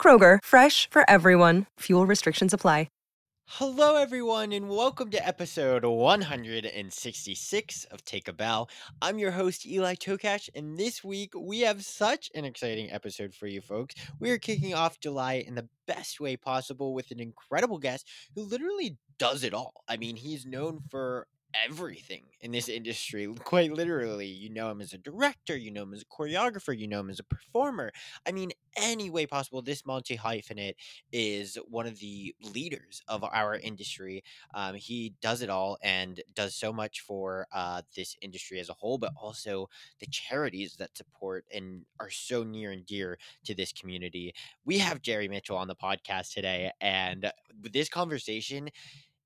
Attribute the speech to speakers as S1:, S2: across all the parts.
S1: Kroger, fresh for everyone. Fuel restrictions apply.
S2: Hello, everyone, and welcome to episode 166 of Take a Bow. I'm your host, Eli Tokash, and this week we have such an exciting episode for you folks. We are kicking off July in the best way possible with an incredible guest who literally does it all. I mean, he's known for everything in this industry quite literally you know him as a director you know him as a choreographer you know him as a performer. I mean any way possible this multi hyphenate is one of the leaders of our industry um, he does it all and does so much for uh, this industry as a whole but also the charities that support and are so near and dear to this community. We have jerry mitchell on the podcast today and this conversation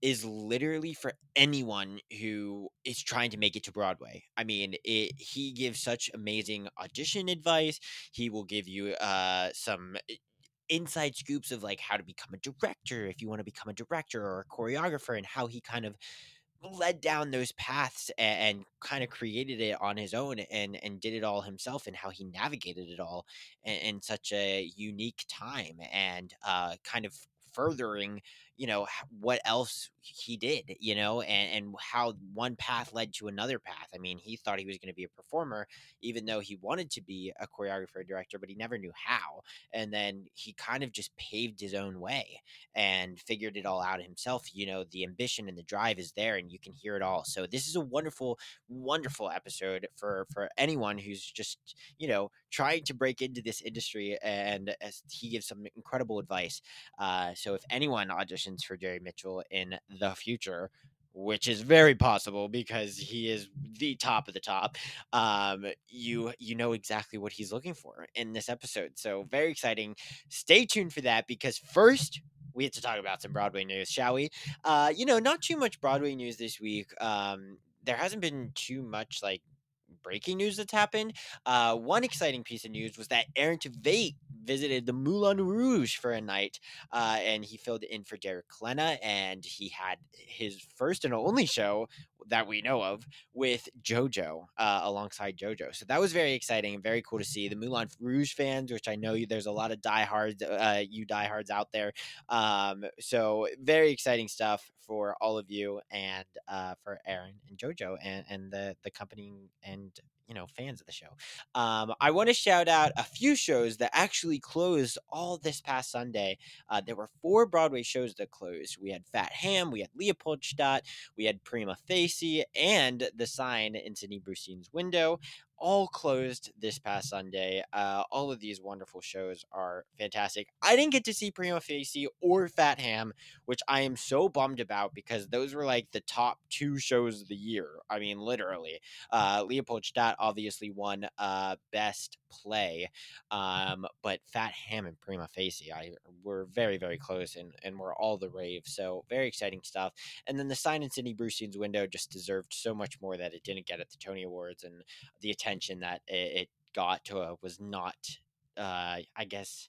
S2: is literally for anyone who is trying to make it to Broadway. I mean, it, he gives such amazing audition advice. He will give you uh, some eh, inside scoops of like how to become a director if you want to become a director or a choreographer and how he kind of led down those paths and, and kind of created it on his own and and did it all himself and how he navigated it all in, in such a unique time and uh, kind of furthering you know what else he did you know and and how one path led to another path. I mean he thought he was going to be a performer even though he wanted to be a choreographer director but he never knew how and then he kind of just paved his own way and figured it all out himself you know the ambition and the drive is there and you can hear it all. So this is a wonderful wonderful episode for for anyone who's just you know trying to break into this industry and he gives some incredible advice. Uh, so if anyone auditions for jerry mitchell in the future which is very possible because he is the top of the top. Um you you know exactly what he's looking for in this episode so very exciting. Stay tuned for that because first we have to talk about some broadway news shall we? Uh you know not too much broadway news this week. Um there hasn't been too much like breaking news that's happened. Uh, one exciting piece of news was that Aaron Tveit visited the Moulin Rouge for a night, uh, and he filled in for Derek Klena, and he had his first and only show that we know of with JoJo uh, alongside JoJo. So that was very exciting and very cool to see the Moulin Rouge fans, which I know you, there's a lot of diehards, uh, you diehards out there. Um, so very exciting stuff for all of you and uh, for Aaron and JoJo and and the the company and you know fans of the show. Um, I want to shout out a few shows that actually closed all this past Sunday. Uh, there were four Broadway shows that closed. We had Fat Ham, we had Leopoldstadt, we had Prima Facie, and The Sign in Sidney Brustein's window all closed this past Sunday. Uh, all of these wonderful shows are fantastic. I didn't get to see Prima Facie or Fat Ham, which I am so bummed about because those were like the top two shows of the year. I mean, literally. Uh, Leopoldstadt obviously won uh, Best Play, um, but Fat Ham and Prima Facie, I were very, very close and, and were all the rave. So very exciting stuff. And then the sign in Sidney Brustein's window just deserved so much more that it didn't get at the Tony Awards and the attention attention that it, got to uh, was not, uh, I guess,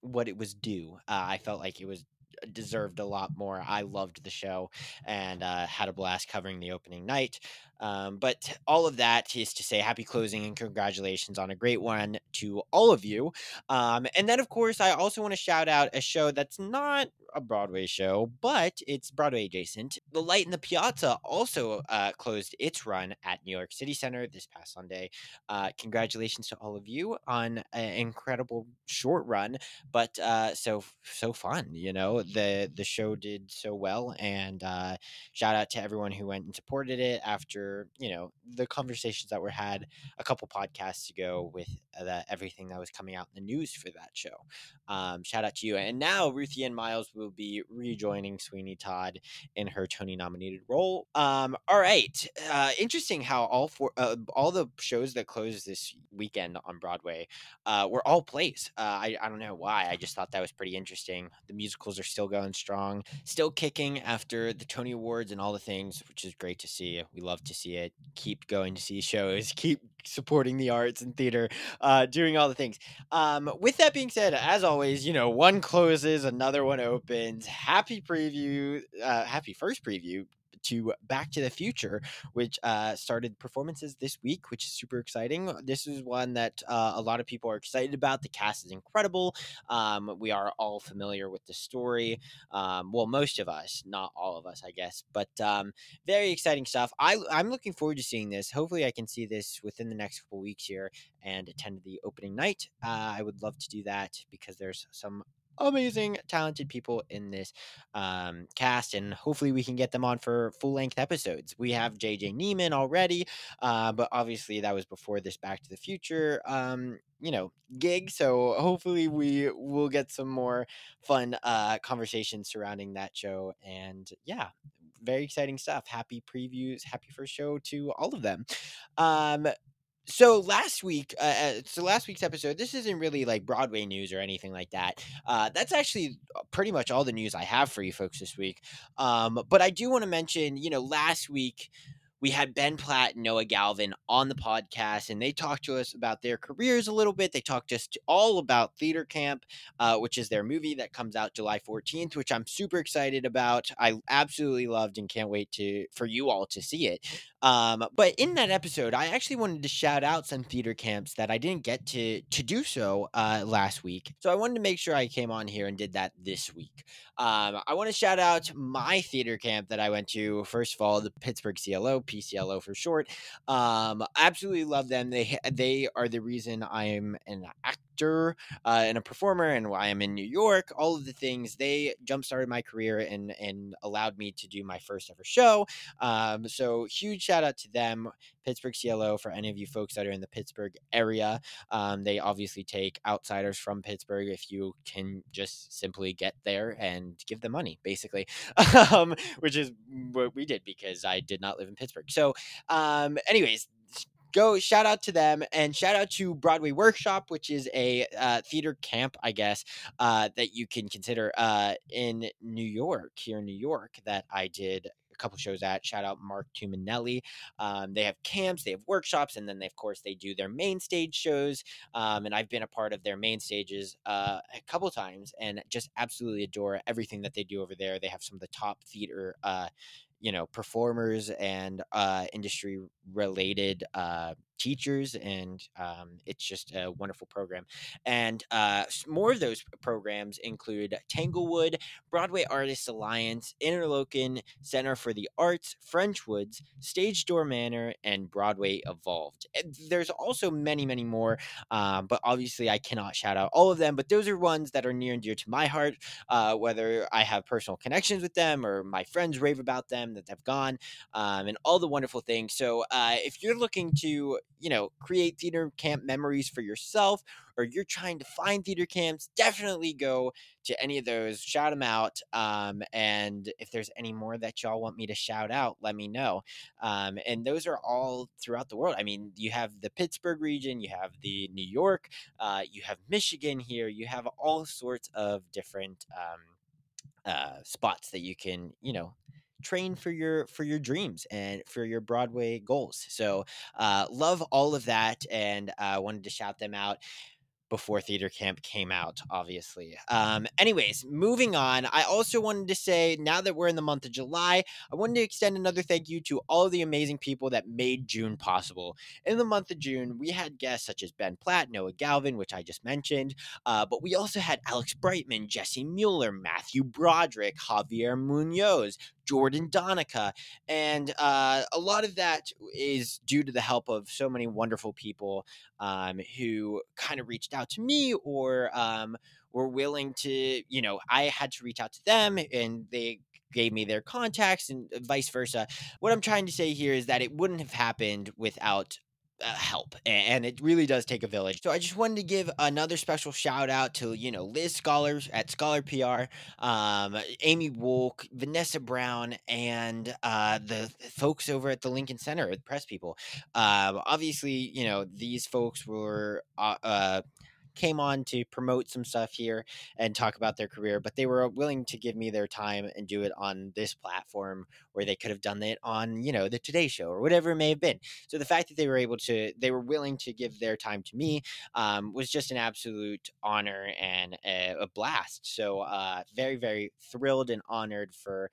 S2: what it was due. Uh, I felt like it was deserved a lot more. I loved the show and uh, had a blast covering the opening night. Um, but all of that is to say happy closing and congratulations on a great one to all of you. Um, and then, of course, I also want to shout out a show that's not a Broadway show, but it's Broadway adjacent. The Light in the Piazza also uh, closed its run at New York City Center this past Sunday. Uh, congratulations to all of you on an incredible short run, but uh, so so fun. You know, the the show did so well, and uh, shout out to everyone who went and supported it after you know the conversations that were had a couple podcasts ago with uh, everything that was coming out in the news for that show. Um, shout out to you. And now Ruthie Ann Miles will be rejoining Sweeney Todd in her Tony nominated role. Um, all right, uh, interesting how all four uh, all the shows that closed this weekend on Broadway uh, were all plays. Uh, I I don't know why. I just thought that was pretty interesting. The musicals are still going strong, still kicking after the Tony Awards and all the things, which is great to see. We love to see it. Keep going to see shows. Keep supporting the arts and theater, uh, doing all the things. Um, with that being said, as always, you know, one closes, another one opens. Happy preview, uh, happy first preview to Back to the Future, which uh, started performances this week, which is super exciting. This is one that uh, a lot of people are excited about. The cast is incredible. Um, we are all familiar with the story. Um, well, most of us, not all of us, I guess, but um, very exciting stuff. I, I'm looking forward to seeing this. Hopefully, I can see this within the next couple weeks here and attend the opening night. Uh, I would love to do that because there's some amazing, talented people in this um, cast, and hopefully we can get them on for full length episodes. We have JJ Niemann already, uh, but obviously that was before this Back to the Future, um, you know, gig. So hopefully we will get some more fun uh, conversations surrounding that show. And yeah, very exciting stuff. Happy previews, happy first show to all of them. Um, so last week, uh, uh, so last week's episode, this isn't really like Broadway news or anything like that. Uh, that's actually uh, pretty much all the news I have for you folks this week. Um, but I do want to mention, you know, last week we had Ben Platt and Noah Galvin on the podcast, and they talked to us about their careers a little bit. They talked just all about Theater Camp, uh, which is their movie that comes out July 14th, which I'm super excited about. I absolutely loved and can't wait to for you all to see it. Um, but in that episode, I actually wanted to shout out some theater camps that I didn't get to to do so uh, last week. So I wanted to make sure I came on here and did that this week. Um, I want to shout out my theater camp that I went to. First of all, the Pittsburgh CLO, PCLO for short. Um, absolutely love them. They they are the reason I am an actor uh, and a performer, and why I'm in New York. All of the things they jump started my career and and allowed me to do my first ever show. Um, so huge shout out to them. Pittsburgh CLO for any of you folks that are in the Pittsburgh area. Um, they obviously take outsiders from Pittsburgh if you can just simply get there and give them money, basically, um, which is what we did because I did not live in Pittsburgh. So, um, anyways, go shout out to them and shout out to Broadway Workshop, which is a uh, theater camp, I guess, uh, that you can consider uh, in New York, here in New York, that I did couple shows at. Shout out Marc Tumminelli. Um, they have camps, they have workshops, and then they, of course they do their main stage shows. Um, and I've been a part of their main stages uh, a couple times, and just absolutely adore everything that they do over there. They have some of the top theater. Uh, you know performers and uh, industry related uh, teachers and um, it's just a wonderful program. And uh, more of those programs include tanglewood broadway artists alliance interlochen center for the arts frenchwoods stage door manor and broadway evolved. And there's also many many more um, but obviously i cannot shout out all of them but those are ones that are near and dear to my heart uh, whether i have personal connections with them or my friends rave about them that have gone um, and all the wonderful things. So uh, if you're looking to you know, create theater camp memories for yourself, or you're trying to find theater camps, definitely go to any of those, shout them out. Um, and if there's any more that y'all want me to shout out, let me know. Um, and those are all throughout the world. I mean, you have the Pittsburgh region, you have the New York, uh, you have Michigan here, you have all sorts of different um, uh, spots that you can, you know, train for your for your dreams and for your broadway goals. So uh love all of that and i uh, wanted to shout them out before theater camp came out obviously. Um anyways moving on i also wanted to say now that we're in the month of july i wanted to extend another thank you to all of the amazing people that made june possible. In the month of june we had guests such as ben platt noah galvin which i just mentioned uh, but we also had alex brightman jessie mueller matthew broderick javier munoz Jordan Donica. And uh, a lot of that is due to the help of so many wonderful people um, who kind of reached out to me or um, were willing to, you know, I had to reach out to them and they gave me their contacts and vice versa. What I'm trying to say here is that it wouldn't have happened without help and it really does take a village. So i just wanted to give another special shout out to you know liz scholars at scholar pr um, amy wolk vanessa brown and uh, the folks over at the lincoln center the press people. Um, obviously you know these folks were uh, uh came on to promote some stuff here and talk about their career, but they were willing to give me their time and do it on this platform where they could have done it on, you know, the Today Show or whatever it may have been. So the fact that they were able to, they were willing to give their time to me um, was just an absolute honor and a, a blast. So uh, very, very thrilled and honored for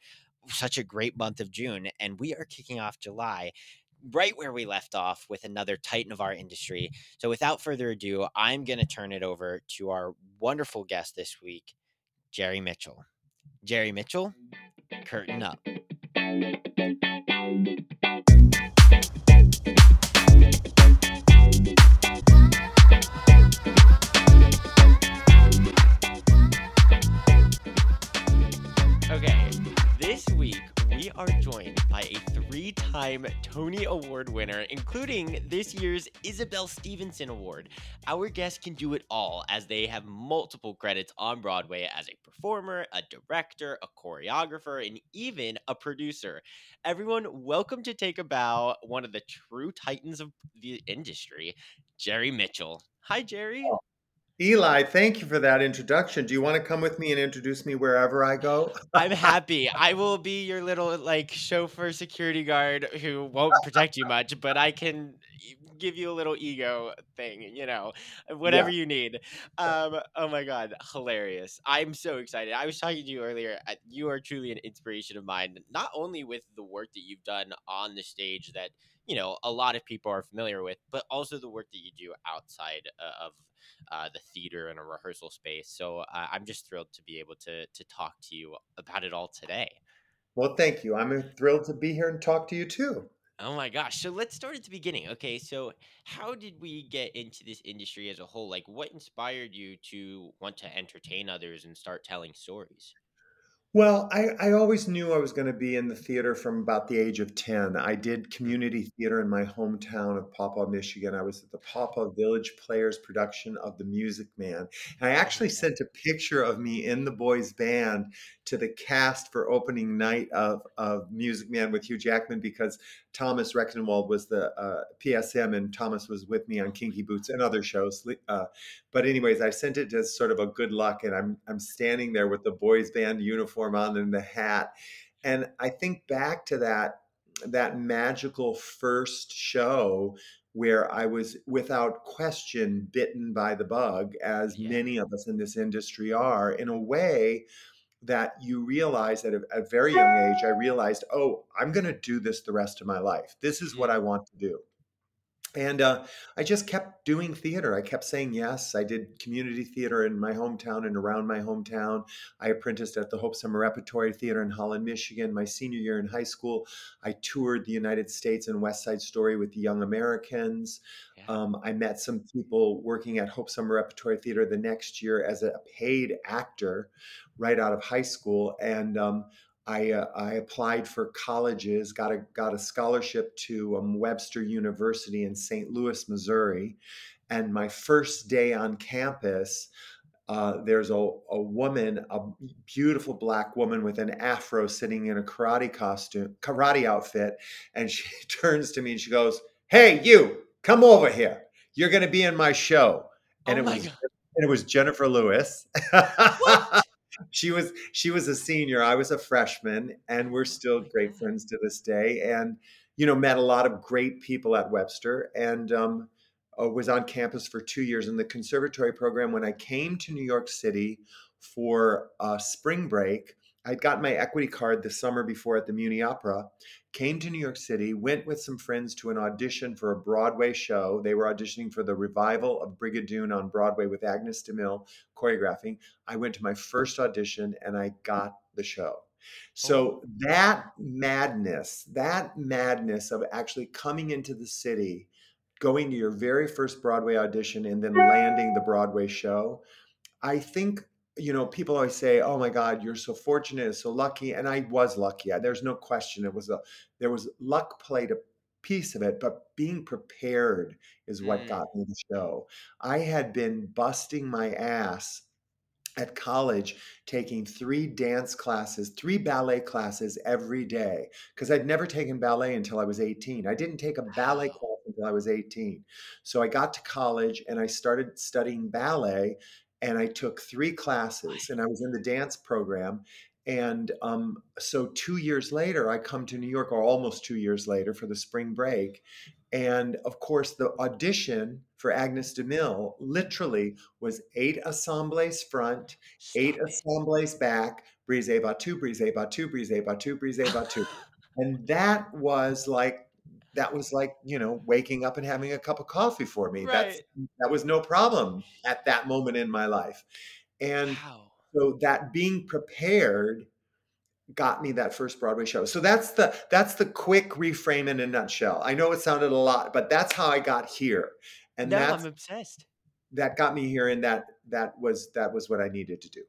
S2: such a great month of June. And we are kicking off July right where we left off with another titan of our industry. So, without further ado, I'm going to turn it over to our wonderful guest this week, Jerry Mitchell. Jerry Mitchell, curtain up. Okay, this week we are joined by a three time Tony Award winner, including this year's Isabelle Stevenson Award. Our guest can do it all as they have multiple credits on Broadway as a performer, a director, a choreographer, and even a producer. Everyone, welcome to Take a Bow, one of the true titans of the industry, Jerry Mitchell. Hi, Jerry.
S3: Oh, Eli, thank you for that introduction. Do you want to come with me and introduce me wherever I go?
S2: I'm happy. I will be your little like chauffeur security guard who won't protect you much, but I can give you a little ego thing, you know, whatever yeah. you need. Um, oh my god, hilarious. I'm so excited. I was talking to you earlier. Uh, you are truly an inspiration of mine, not only with the work that you've done on the stage that, you know, a lot of people are familiar with, but also the work that you do outside uh, of uh, the theater and a rehearsal space. So uh, I'm just thrilled to be able to to talk to you about it all today.
S3: Well, thank you. I'm thrilled to be here and talk to you too.
S2: Oh my gosh. So let's start at the beginning. Okay. So, how did we get into this industry as a whole? Like, what inspired you to want to entertain others and start telling stories?
S3: Well, I, I always knew I was going to be in the theater from about the age of 10. I did community theater in my hometown of Paw Paw, Michigan. I was at the Paw Paw Village Players production of The Music Man. And I actually sent a picture of me in the boys' band to the cast for opening night of, of Music Man with Hugh Jackman because Thomas Recktenwald was the uh, PSM and Thomas was with me on Kinky Boots and other shows. Uh, but anyways, I sent it as sort of a good luck, and I'm I'm standing there with the boys band uniform on and the hat, and I think back to that that magical first show where I was without question bitten by the bug, as yeah. many of us in this industry are, in a way that you realize that at a, a very young age, I realized, oh, I'm going to do this the rest of my life. This is what mm-hmm. I want to do. And uh, I just kept doing theater. I kept saying yes. I did community theater in my hometown and around my hometown. I apprenticed at the Hope Summer Repertory Theater in Holland, Michigan. My senior year in high school, I toured the United States and West Side Story with the Young Americans. Yeah. Um, I met some people working at Hope Summer Repertory Theater the next year as a paid actor right out of high school. And um, I, uh, I applied for colleges, got a got a scholarship to um, Webster University in St. Louis, Missouri, and my first day on campus, uh, there's a, a woman, a beautiful black woman with an afro, sitting in a karate costume, karate outfit, and she turns to me and she goes, "Hey, you, come over here. You're going to be in my show." And oh it was God. and it was Jennifer Lewis. She was she was a senior i was a freshman and we're still great friends to this day and you know met a lot of great people at webster and um, uh, was on campus for two years in the conservatory program when i came to new york city for uh, spring break i'd gotten my equity card the summer before at the muny opera came to New York City, went with some friends to an audition for a Broadway show. They were auditioning for the revival of Brigadoon on Broadway with Agnes DeMille choreographing. I went to my first audition and I got the show. So oh. that madness, that madness of actually coming into the city, going to your very first Broadway audition and then landing the Broadway show, I think you know, people always say, "Oh my God, you're so fortunate, so lucky," and I was lucky. There's no question. It was a there was luck played a piece of it, but being prepared is what
S2: Mm,
S3: got me the show. I had been busting my ass at college taking three dance classes, three ballet classes every day because I'd never taken ballet until I was 18. I didn't take a ballet class until I was 18. So I got to college and I started studying ballet and I took three classes and I was in the dance program. And um, so two years later, I come to New York, or almost two years later, for the spring break. And of course, the audition for Agnes de Mille literally was eight assemblées front, eight
S2: Stop it.
S3: assemblées back, brise battu, brise battu, brise battu, brise battu. And that was like, that was like, you know, waking up and having a cup of coffee for me. That's that was no problem at that moment in my life. And
S2: Wow.
S3: so that being prepared got me that first Broadway show. So that's the that's the quick reframe in a nutshell. I know it sounded a lot, but that's how I got here. And
S2: No,
S3: that's
S2: I'm obsessed.
S3: that got me here and that that was that was what I needed to do.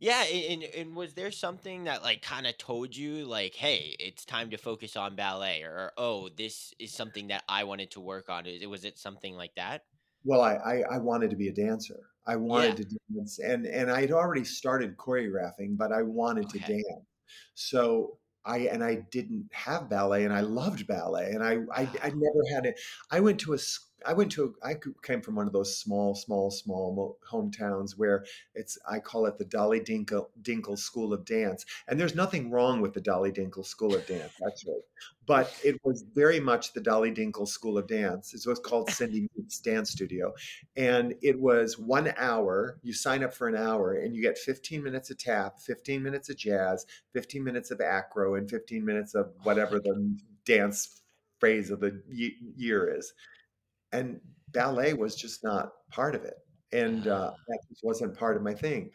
S2: Yeah, and and was there something that like kind of told you like, hey, it's time to focus on ballet, or oh, this is something that I wanted to work on? Is- Was it something like that?
S3: Well, I, I I wanted to be a dancer. I
S2: Yeah.
S3: wanted to dance, and and I had already started choreographing, but I wanted to dance. So I and I didn't have ballet, and I loved ballet, and I I, I never had it. I went to a s- I went to I came from one of those small, small, small hometowns where it's I call it the Dolly Dinkle Dinkle School of Dance, and there's nothing wrong with the Dolly Dinkle School of Dance actually, but it was very much the Dolly Dinkle School of Dance. It's what's called Cindy Meeks Dance Studio, and it was one hour. You sign up for an hour, and you get 15 minutes of tap, 15 minutes of jazz, 15 minutes of acro, and 15 minutes of whatever the dance phrase of the year is. And ballet was just not part of it, and uh, that just wasn't part of my thing.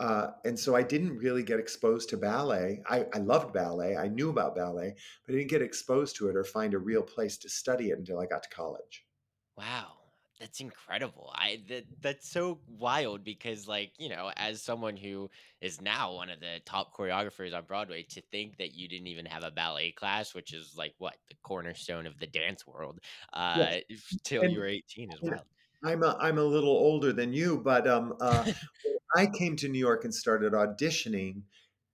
S3: Uh, and so I didn't really get exposed to ballet. I, I loved ballet. I knew about ballet, but I didn't get exposed to it or find a real place to study it until I got to college.
S2: Wow. That's incredible. I that that's so wild because like, you know, as someone who is now one of the top choreographers on Broadway, to think that you didn't even have a ballet class, which is like what, the cornerstone of the dance world, uh, if- till you
S3: and
S2: were 18 is
S3: and
S2: wild.
S3: I'm a, I'm a little older than you, but um, uh, I came to New York and started auditioning,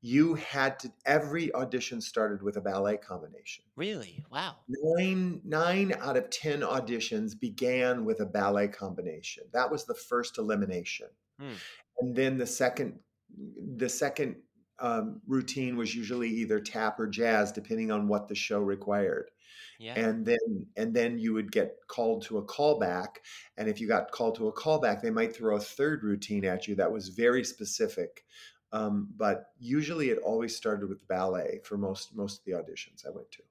S3: you had to every audition started with a ballet combination.
S2: Really? Wow.
S3: Nine nine out of ten auditions began with a ballet combination. That was the first elimination.
S2: Hmm.
S3: And then the second the second um, routine was usually either tap or jazz, depending on what the show required.
S2: Yeah.
S3: And then and then you would get called to a callback. And if you got called to a callback, they might throw a third routine at you that was very specific. Um, but usually it always started with ballet for most most of the auditions I went to.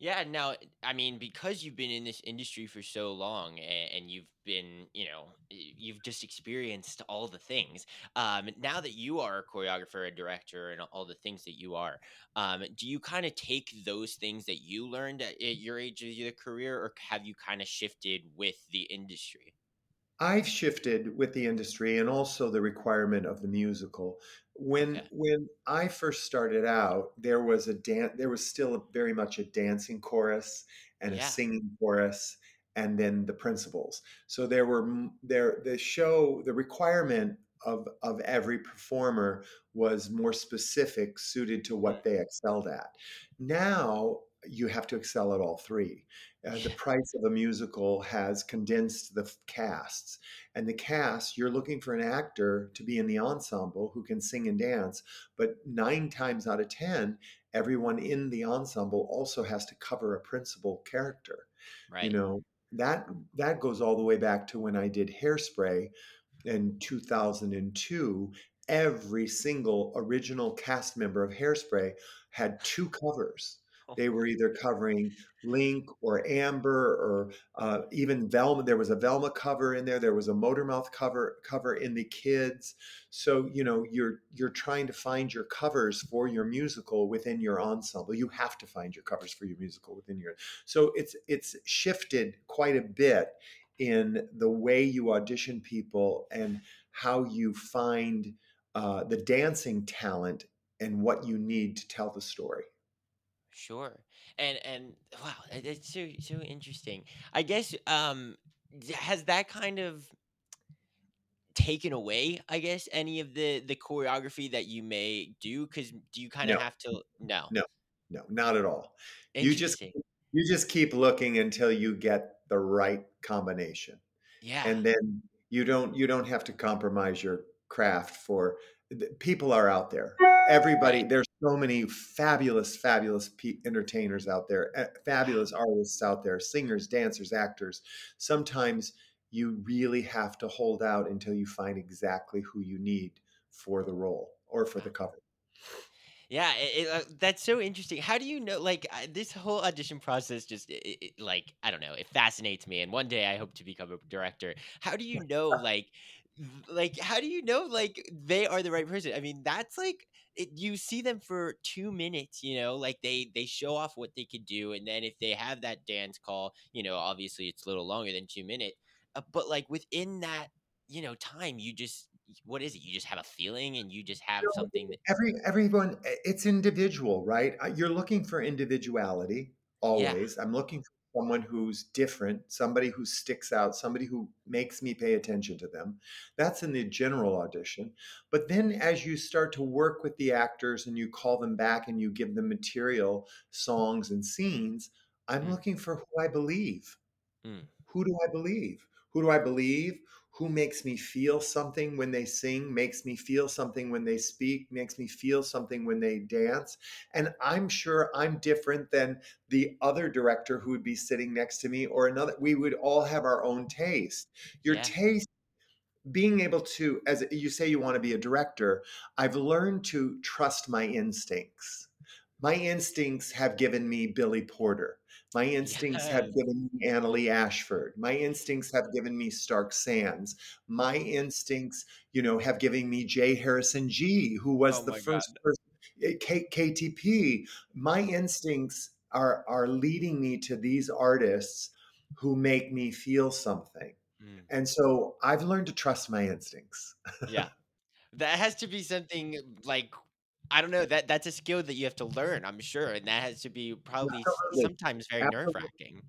S2: Yeah, now, I mean, because you've been in this industry for so long and, and you've been, you know, you've just experienced all the things. Um, now that you are a choreographer, a director, and all the things that you are, um, do you kind of take those things that you learned at, at your age of your career, or have you kind of shifted with the industry?
S3: I've shifted with the industry and also the requirement of the musical. When
S2: Okay.
S3: when I first started out, there was a dan- there was still very much a dancing chorus and a singing chorus and then the principals. So there were there the show the requirement of of every performer was more specific suited to
S2: Mm,
S3: what they excelled at. Now you have to excel at all three. Uh, the price of a musical has condensed the casts and the cast you're looking for an actor to be in the ensemble who can sing and dance but nine times out of ten everyone in the ensemble also has to cover a principal character.
S2: Right.
S3: you know that that goes all the way back to when i did hairspray in 2002 every single original cast member of hairspray had two covers they were either covering link or amber or uh, even velma there was a velma cover in there there was a motormouth cover cover in the kids so you know you're you're trying to find your covers for your musical within your ensemble you have to find your covers for your musical within your so it's it's shifted quite a bit in the way you audition people and how you find uh, the dancing talent and what you need to tell the story.
S2: Sure. And and wow, that- that's so so interesting. I guess um d- has that kind of taken away, I guess, any of the the choreography that you may do cuz do you kind of
S3: No,
S2: have to no.
S3: no, no, not at all. You just
S2: Interesting.
S3: you just keep looking until you get the right combination.
S2: Yeah.
S3: and then you don't you don't have to compromise your craft for people are out there everybody there's so many fabulous fabulous pe- entertainers out there eh, fabulous artists out there singers dancers actors sometimes you really have to hold out until you find exactly who you need for the role or for the cover
S2: Yeah, it, it, uh, that's so interesting. How do you know? Like I, this whole audition process, just it, like I don't know, it fascinates me. And one day I hope to become a director. How do you know? Like, like how do you know? Like they are the right person? I mean, that's like it, you see them for two minutes. You know, like they they show off what they could do, and then if they have that dance call, you know, obviously it's a little longer than two minutes. Uh, but like within that, you know, time, you just what is it? You just have a feeling, and you just have
S3: No,
S2: something that
S3: every everyone it's individual right Uh, you're looking for individuality
S2: yeah,
S3: always i'm looking for someone who's different somebody who sticks out somebody who makes me pay attention to them. That's in the general audition. But then as you start to work with the actors and you call them back and you give them material songs and scenes i'm
S2: mm,
S3: looking for who i believe.
S2: Mm,
S3: who do I believe? Who do I believe? Who makes me feel something when they sing, makes me feel something when they speak, makes me feel something when they dance. And I'm sure I'm different than the other director who would be sitting next to me or another. We would all have our own taste. Your
S2: yeah.
S3: taste being able to as you say you want to be a director i've learned to trust my instincts my instincts have given me billy porter my instincts have given me annaleigh ashford. My instincts have given me stark sands. My instincts you know have given me j. harrison ghee who was
S2: Oh
S3: the
S2: my God.
S3: first person eh, K- ktp my instincts are are leading me to these artists who make me feel something.
S2: Mm,
S3: and so I've learned to trust my instincts.
S2: yeah. That has to be something like I don't know, that that's a skill that you have to learn, I'm sure, and that has to be probably
S3: Absolutely.
S2: sometimes very nerve-wracking.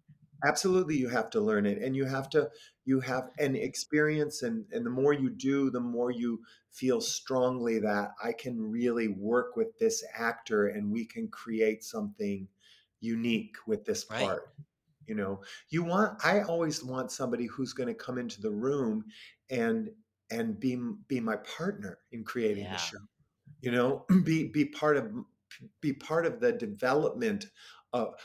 S3: Absolutely you have to learn it and you have to you have an experience and and the more you do the more you feel strongly that I can really work with this actor and we can create something unique with this
S2: Right.
S3: part. You know, you want I always want somebody who's going to come into the room and and be be my partner in creating the show. You know, be be part of be part of the development of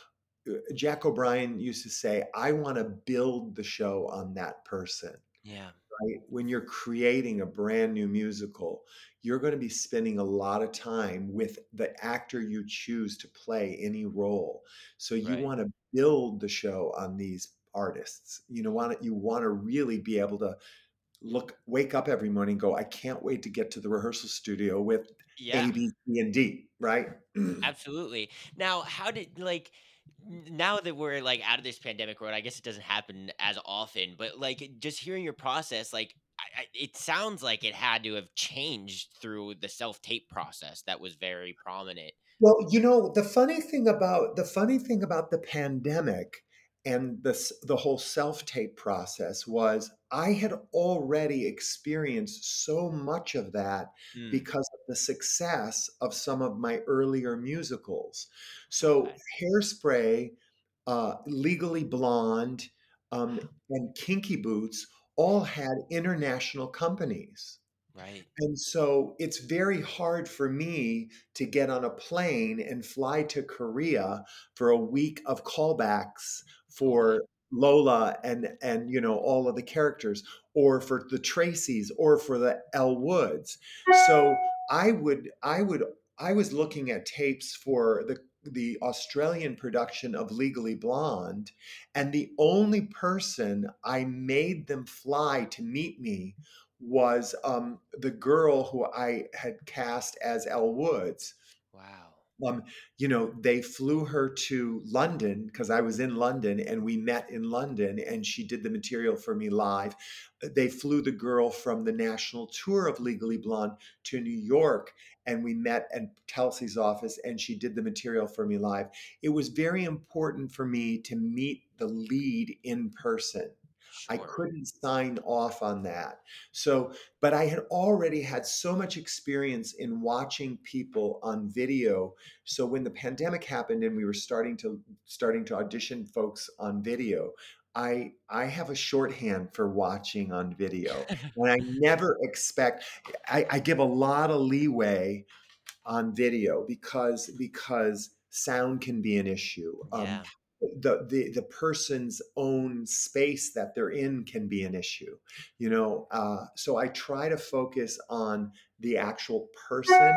S3: uh, Jack O'Brien used to say, I want to build the show on that person.
S2: Yeah.
S3: Right? When you're creating a brand new musical, you're going to be spending a lot of time with the actor you choose to play any role. So you
S2: Right.
S3: want to build the show on these artists. You know, want to, you want to really be able to look, wake up every morning, and go, I can't wait to get to the rehearsal studio with
S2: Yeah.
S3: A, B, C, and D. Right?
S2: Absolutely. Now, how did like now that we're like out of this pandemic road, I guess it doesn't happen as often, but like just hearing your process, like I, I, it sounds like it had to have changed through the self-tape process that was very prominent.
S3: Well, you know, the funny thing about the funny thing about the pandemic and this the whole self-tape process was I had already experienced so much of that
S2: Mm,
S3: because of the success of some of my earlier musicals. So
S2: okay.
S3: Hairspray, uh, Legally Blonde, um, and Kinky Boots all had international companies.
S2: Right.
S3: And so it's very hard for me to get on a plane and fly to Korea for a week of callbacks. For Lola and and you know all of the characters or for the Tracys or for the Elle Woods. So I would I would I was looking at tapes for the the Australian production of Legally Blonde and the only person I made them fly to meet me was um, the girl who I had cast as Elle Woods. Um, you know, they flew her to London because I was in London and we met in London and she did the material for me live. They flew the girl from the national tour of Legally Blonde to New York and we met at Telsey's office and she did the material for me live. It was very important for me to meet the lead in person. I couldn't sign off on that. So, but I had already had so much experience in watching people on video. So when the pandemic happened and we were starting to starting to audition folks on video, I I have a shorthand for watching on video. And I never expect I, I give a lot of leeway on video because because sound can be an issue. Um,
S2: yeah.
S3: The the the person's own space that they're in can be an issue you know uh, so i try to focus on the actual person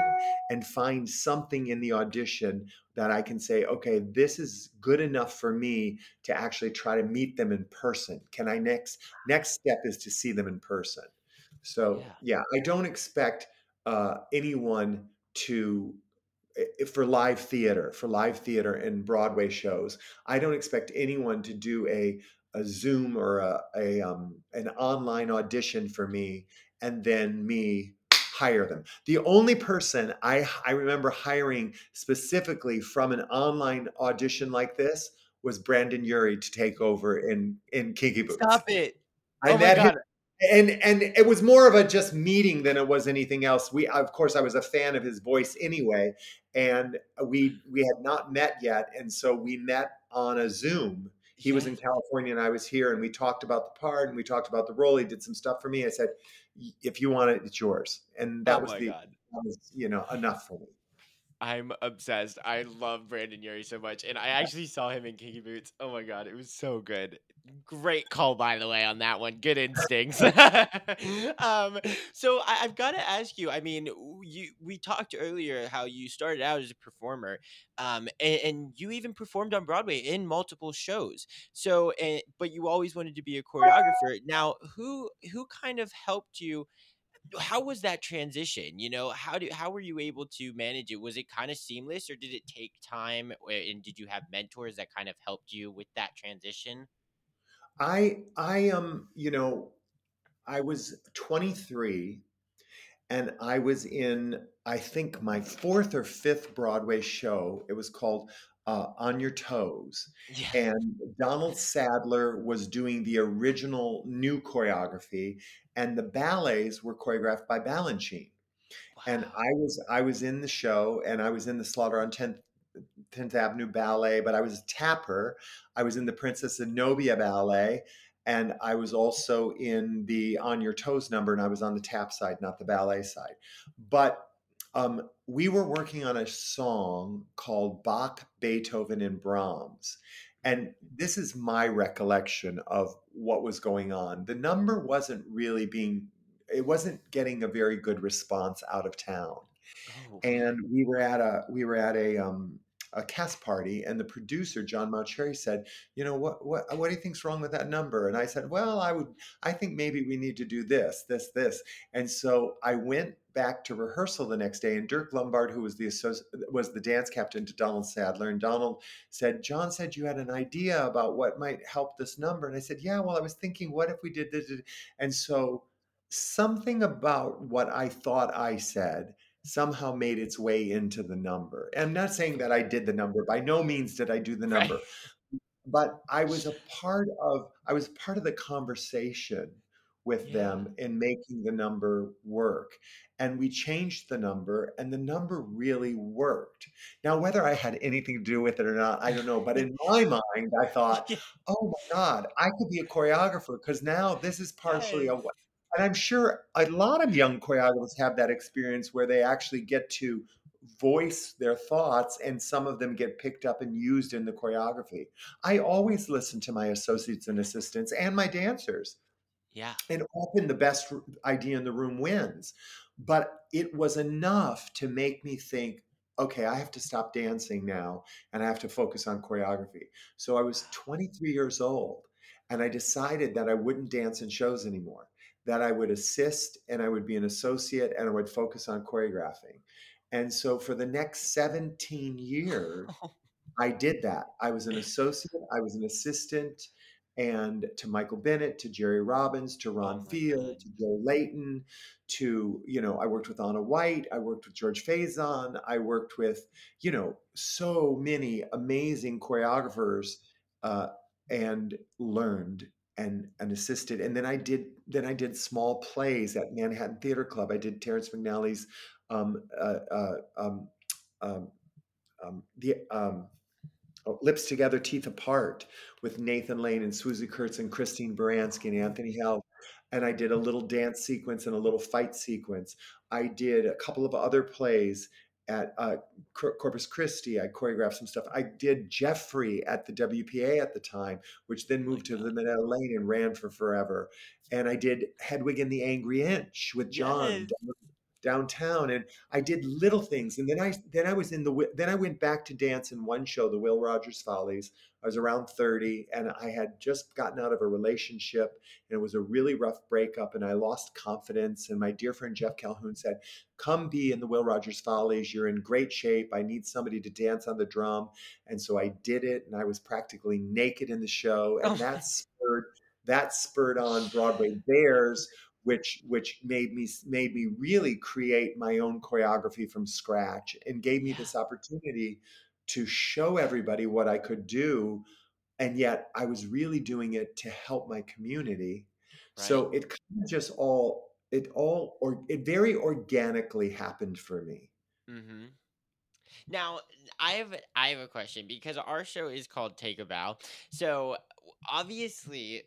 S3: and find something in the audition that i can say okay this is good enough for me to actually try to meet them in person can i next next step is to see them in person so
S2: Yeah.
S3: yeah i don't expect uh, anyone to for live theater, for live theater and Broadway shows, I don't expect anyone to do a a Zoom or a, a um, an online audition for me and then me hire them. The only person I I remember hiring specifically from an online audition like this was Brendon Urie to take over in in Kinky Boots.
S2: Stop it.
S3: I
S2: oh my
S3: met him. And and it was more of a just meeting than it was anything else. We of course i was a fan of his voice anyway and we we had not met yet. And so we met on a zoom. He was in california and i was here and we talked about the part and we talked about the role. He did some stuff for me. I said if you want it it's yours. And oh that
S2: oh
S3: was the
S2: god.
S3: that was you know enough for me
S4: I'm obsessed. I love Brendon Urie so much, and I actually saw him in Kinky Boots. Oh my god, it was so good. Great call, by the way, on that one. Good instincts.
S2: um, so I, I've got to ask you. I mean, you we talked earlier how you started out as a performer, um, and, and you even performed on Broadway in multiple shows. So, and, but you always wanted to be a choreographer. Now, who who kind of helped you? How was that transition? You know, how do how were you able to manage it? Was it kind of seamless, or did it take time? And did you have mentors that kind of helped you with that transition?
S3: i i um you know i was 23 and I was in, I think, my fourth or fifth Broadway show. It was called uh, On Your Toes. And Donald Saddler was doing the original new choreography, and the ballets were choreographed by Balanchine. And I was I was in the show, and I was in the Slaughter on 10th 10th Avenue Ballet, but I was a tapper. I was in the Princess Zenobia Ballet, and I was also in the On Your Toes number, and I was on the tap side, not the ballet side. But um, we were working on a song called Bach, Beethoven, and Brahms. And this is my recollection of what was going on. The number wasn't really being, it wasn't getting a very good response out of town
S2: Oh.
S3: and we were at a we were at a um a cast party and the producer john Mauceri said you know what what what do you think's wrong with that number? And i said well i would i think maybe we need to do this this this. And so i went back to rehearsal the next day and dirk lumbard who was the was the dance captain to donald saddler and donald said john said you had an idea about what might help this number. And i said yeah well i was thinking what if we did this? And so something about what i thought i said somehow made its way into the number. I'm not saying that I did the number. By no means did I do the
S2: Right.
S3: number, but I was a part of I was part of the conversation with
S2: Yeah.
S3: them in making the number work. And we changed the number and the number really worked. Now whether I had anything to do with it or not, I don't know, but in my mind I thought,
S2: Yeah.
S3: "Oh my god, I could be a choreographer because now this is partially a
S2: Yes.
S3: And I'm sure a lot of young choreographers have that experience where they actually get to voice their thoughts and some of them get picked up and used in the choreography. I always listen to my associates and assistants and my dancers
S2: Yeah.
S3: and often the best idea in the room wins. But it was enough to make me think, okay, I have to stop dancing now and I have to focus on choreography. So I was 23 years old and I decided that I wouldn't dance in shows anymore, that I would assist and I would be an associate and I would focus on choreographing. And so for the next 17 years, I did that. I was an associate, I was an assistant, and to Michael Bennett, to Jerry Robbins, to
S2: Oh
S3: Ron
S2: my
S3: Field,
S2: God.
S3: to Joe Layton, to, you know, I worked with Onna White, I worked with George Faison, I worked with, you know, so many amazing choreographers uh, and learned and assisted. And then I did then I did small plays at Manhattan Theater Club. I did Terrence McNally's um, uh, uh, um, um, um, the um, oh, Lips Together, Teeth Apart with Nathan Lane and Swoosie Kurtz and Christine Baranski and Anthony Heald. And I did a little dance sequence and a little fight sequence. I did a couple of other plays at uh, Corpus Christi. I choreographed some stuff. I did Jeffrey at the WPA at the time, which then
S2: Oh
S3: moved to
S2: God.
S3: the Minetta Lane and ran for forever. And I did Hedwig and the Angry Inch with John
S2: Yes.
S3: down- downtown and I did little things and then I then I was in the then I went back to dance in one show the Will Rogers Follies I was around 30 and I had just gotten out of a relationship and it was a really rough breakup and I lost confidence and my dear friend Jeff Calhoun said come be in the Will Rogers Follies. You're in great shape. I need somebody to dance on the drum. And so I did it and I was practically naked in the show
S2: Oh
S3: and
S2: my
S3: that spurred that spurred on Broadway Bares which which made me made me really create my own choreography from scratch and gave me this opportunity to show everybody what I could do and yet I was really doing it to help my community
S2: Right.
S3: so it kind of just all it all or it very organically happened for me
S2: Mm-hmm. Now, I have I have a question because our show is called Take a Bow. So obviously,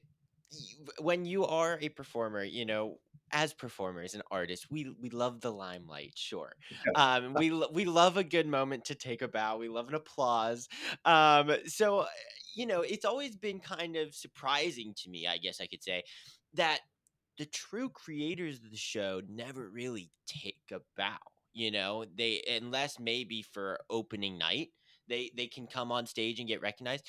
S2: when you are a performer, you know, as performers and artists, we we love the limelight, sure. Um, we we love a good moment to take a bow. We love an applause. Um, so you know, it's always been kind of surprising to me, I guess I could say, that the true creators of the show never really take a bow. You know, they unless maybe for opening night, they they can come on stage and get recognized.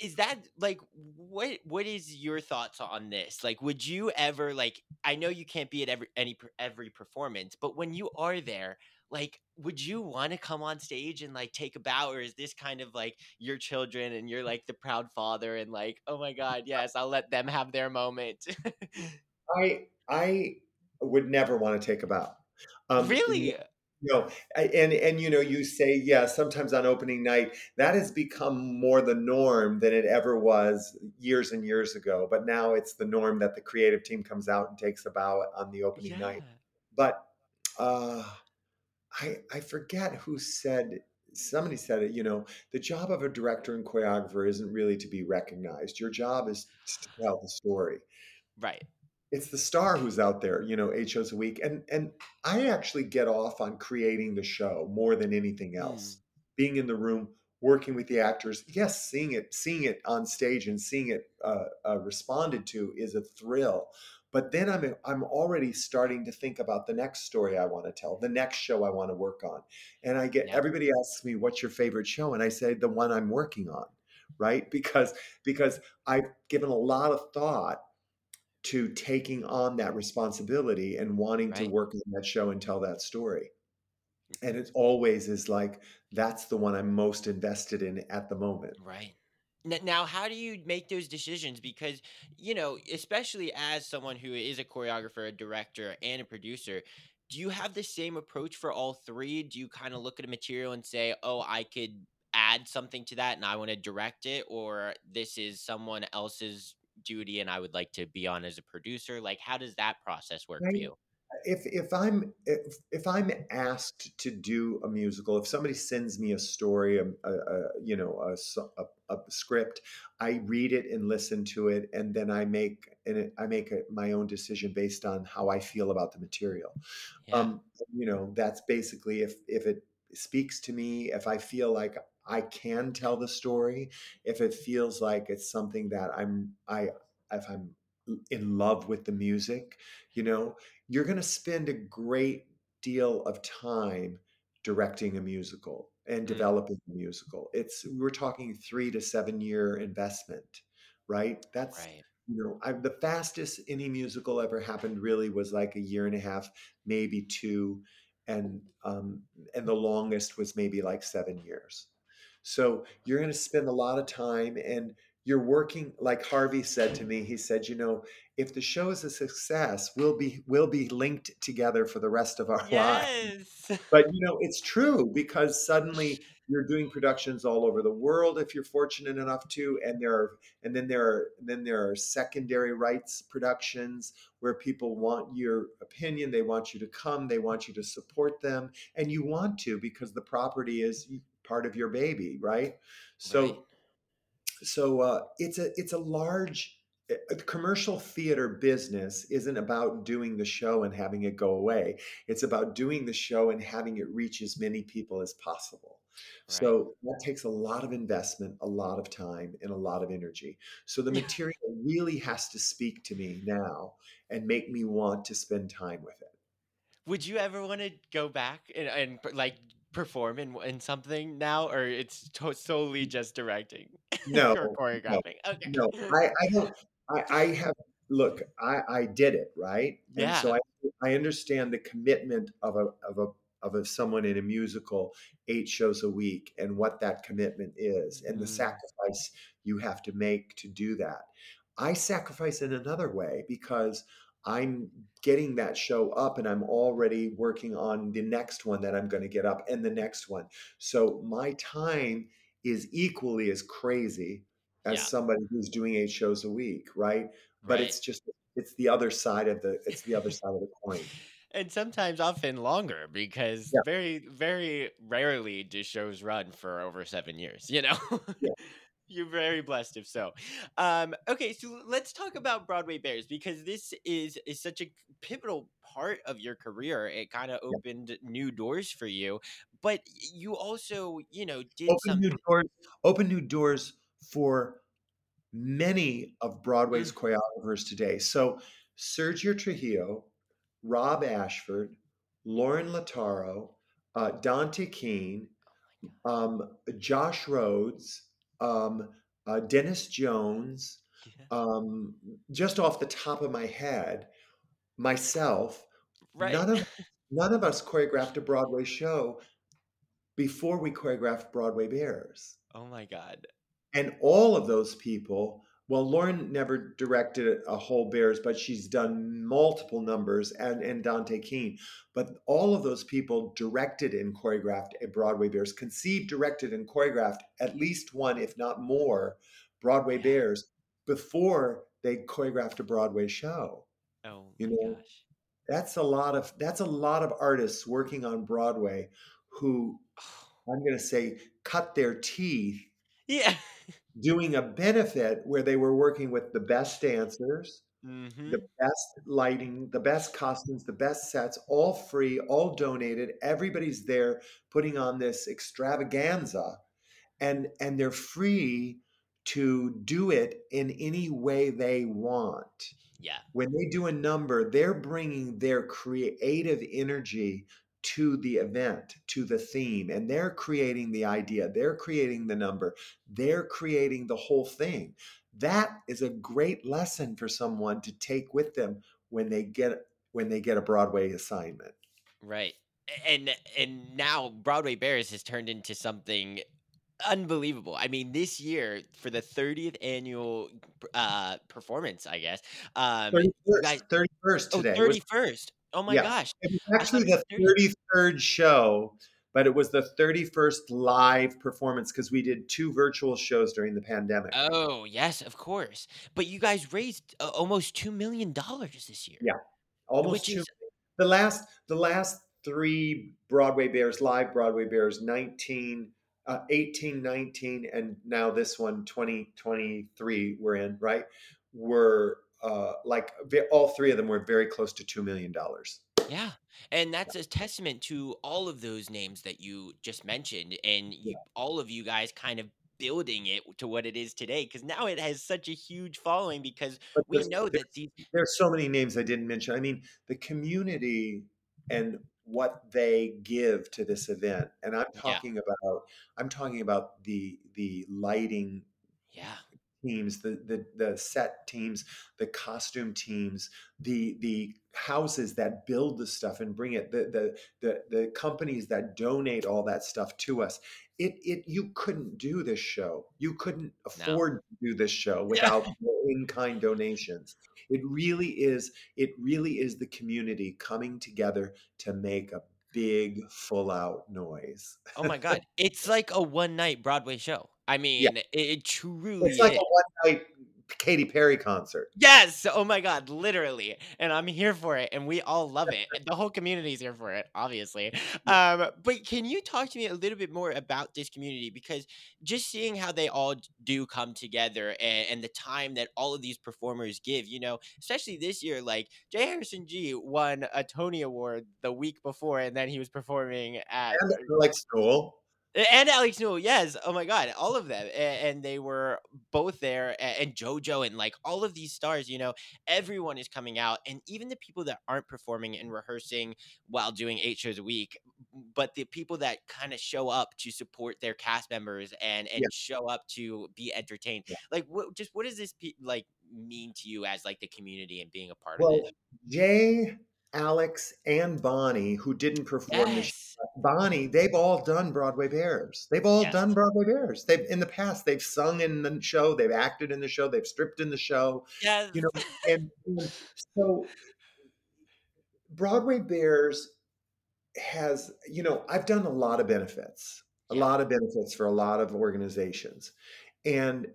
S2: Is that like what what is your thoughts on this? Like would you ever like I know you can't be at every any every performance, but when you are there, like would you want to come on stage and like take a bow or is this kind of like your children and you're like the proud father and like, "Oh my god, yes, I'll let them have their moment."
S3: I I would never want to take a bow um
S2: really?
S3: No, I- and and you know, you say yeah. Sometimes on opening night, that has become more the norm than it ever was years and years ago. But now it's the norm that the creative team comes out and takes a bow on the opening
S2: Yeah.
S3: night. But uh, I I forget who said somebody said it. You know, the job of a director and choreographer isn't really to be recognized. Your job is to tell the story
S2: Right.
S3: It's the star who's out there, you know, eight shows a week. And and I actually get off on creating the show more than anything else. Being in the room, working with the actors, yes, seeing it, seeing it on stage and seeing it uh, uh, responded to is a thrill. But then I'm I'm already starting to think about the next story I want to tell, the next show I want to work on, and I get
S2: Yeah.
S3: everybody asks me what's your favorite show, and I say the one I'm working on, right? Because because I've given a lot of thought to taking on that responsibility and wanting to work on that show and tell that story. And mm-hmm. it always is like that's the one I'm most invested in at the moment.
S2: Right. Now, how do you make those decisions? Because, you know, especially as someone who is a choreographer, a director, and a producer, do you have the same approach for all three? Do you kind of look at a material and say, oh, I could add something to that and I want to direct it? Or this is someone else's duty and I would like to be on as a producer? Like, how does that process work for you?
S3: If if I'm if, if I'm asked to do a musical, if somebody sends me a story, a, a, a you know a a script, I read it and listen to it, and then I make and I make a, my own decision based on how I feel about the material.
S2: Yeah.
S3: um you know that's basically if if it speaks to me if i feel like i can tell the story if it feels like it's something that i'm i if i'm in love with the music you know you're going to spend a great deal of time directing a musical and
S2: Mm.
S3: developing a musical it's we're talking 3 to 7 year investment right that's
S2: right.
S3: you know I, the fastest any musical ever happened really was like a year and a half maybe two and um, and the longest was maybe like seven years. So you're going to spend a lot of time and you're working like Harvey said to me he said you know if the show is a success we'll be we'll be linked together for the rest of our lives. But you know it's true because suddenly you're doing productions all over the world if you're fortunate enough to and there are and then there are then there are secondary rights productions where people want your opinion they want you to come they want you to support them and you want to because the property is part of your baby right? So
S2: Right.
S3: so uh, it's a it's a large uh, uh, commercial theater business isn't about doing the show and having it go away. It's about doing the show and having it reach as many people as possible.
S2: Right.
S3: so that takes a lot of investment a lot of time and a lot of energy. So the material really has to speak to me now and make me want to spend time with it.
S2: Would you ever want to go back and, and like perform in in something now, or it's to- solely just directing
S3: no
S2: or
S3: no?
S2: Okay.
S3: No, I, I don't. I, I have. Look, I, I did it right, and so I I understand the commitment of a of a of a someone in a musical, eight shows a week, and what that commitment is, and the
S2: Mm,
S3: sacrifice you have to make to do that. I sacrifice in another way because I'm getting that show up, and I'm already working on the next one that I'm going to get up, and the next one. So my time is equally as crazy as
S2: yeah.
S3: somebody who's doing eight shows a week, right? But
S2: Right.
S3: it's just it's the other side of the it's the other side of the coin.
S2: and sometimes often longer because
S3: Yeah,
S2: very very rarely do shows run for over seven years you know
S3: yeah,
S2: you're very blessed if so um okay so let's talk about broadway bares because this is is such a pivotal part of your career it kind of opened new doors for you but you also you know did
S3: Open new doors. Open new doors for many of Broadway's
S2: Mm,
S3: choreographers today. So Sergio Trujillo, Rob Ashford, Lorin Latarro, uh, Dontee Kiehn,
S2: oh
S3: um, Josh Rhodes, um, uh, Denis Jones,
S2: god
S3: um, just off the top of my head, myself,
S2: right.
S3: none of none of us choreographed a Broadway show before we choreographed Broadway Bares.
S2: oh my god.
S3: And all of those people, well, Lorin never directed a whole Bares, but she's done multiple numbers and, and Dontee Kiehn. But all of those people directed and choreographed a Broadway Bares, conceived, directed, and choreographed at least one, if not more, Broadway
S2: yeah
S3: Bares before they choreographed a Broadway show.
S2: oh
S3: You
S2: my
S3: know,
S2: gosh
S3: that's a lot of that's a lot of artists working on Broadway who oh. I'm going to say cut their teeth
S2: yeah
S3: doing a benefit where they were working with the best dancers,
S2: mm-hmm
S3: the best lighting, the best costumes, the best sets, all free, all donated. Everybody's there putting on this extravaganza and and they're free to do it in any way they want.
S2: yeah
S3: When they do a number, they're bringing their creative energy to the event, to the theme, and they're creating the idea, they're creating the number, they're creating the whole thing. That is a great lesson for someone to take with them when they get when they get a Broadway assignment.
S2: Right. And and now Broadway Bares has turned into something unbelievable. I mean, this year for the 30th annual uh performance, I guess. Um
S3: 31st,
S2: guys
S3: 31st
S2: oh
S3: today. Was
S2: 31st. Oh my
S3: yeah.
S2: gosh.
S3: It was actually
S2: was
S3: the 33rd show, but it was the 31st live performance because we did two virtual shows during the pandemic.
S2: Oh, yes, of course. But you guys raised uh, almost 2 million dollars this year,
S3: Yeah, almost two.
S2: is
S3: The last the last three Broadway Bares, live Broadway Bares, 19, uh, 18, 19, and now this one, 2023, we're in, right? Were uh, like all three of them were very close to $2 million.
S2: Yeah. And that's a testament to all of those names that you just mentioned and
S3: Yeah.
S2: all of you guys kind of building it to what it is today because now it has such a huge following because
S3: But
S2: we know that these
S3: there's so many names I didn't mention. I mean, the community and what they give to this event. And I'm
S2: yeah
S3: talking about I'm talking about the the lighting
S2: yeah
S3: teams, the the the set teams, the costume teams, the the houses that build the stuff and bring it, the the the, the companies that donate all that stuff to us. It it you couldn't do this show. You couldn't
S2: No.
S3: afford to do this show without in-kind donations. It really is, it really is the community coming together to make a big full out noise.
S2: Oh my god, it's like a one night Broadway show. I mean, it, it truly
S3: It's like
S2: is.
S3: a one night Katy Perry concert.
S2: Yes. Oh my god, literally. And I'm here for it and we all love it. And the whole community is here for it, obviously. Um but can you talk to me a little bit more about this community because just seeing how they all do come together and, and the time that all of these performers give, you know, especially this year like J. Harrison Ghee won a Tony award the week before and then he was performing at
S3: And like school.
S2: And Alex Newell, yes. Oh my God, all of them, and, they were both there, and JoJo, and like all of these stars. You know, everyone is coming out, and even the people that aren't performing and rehearsing while doing eight shows a week, but the people that kind of show up to support their cast members and and
S3: Yeah.
S2: show up to be entertained.
S3: Yeah.
S2: Like, what just what does this pe- like mean to you as like the community and being a part
S3: Well,
S2: of it?
S3: Jay, Alex, and Bonnie, who didn't perform
S2: Yes.
S3: Bonnie, they've all done Broadway Bares. They've all
S2: Yes.
S3: done Broadway Bares. They've in the past they've sung in the show, they've acted in the show, they've stripped in the show,
S2: Yes.
S3: you know, and, and so Broadway Bares has, you know, I've done a lot of benefits, a lot of benefits for a lot of organizations. And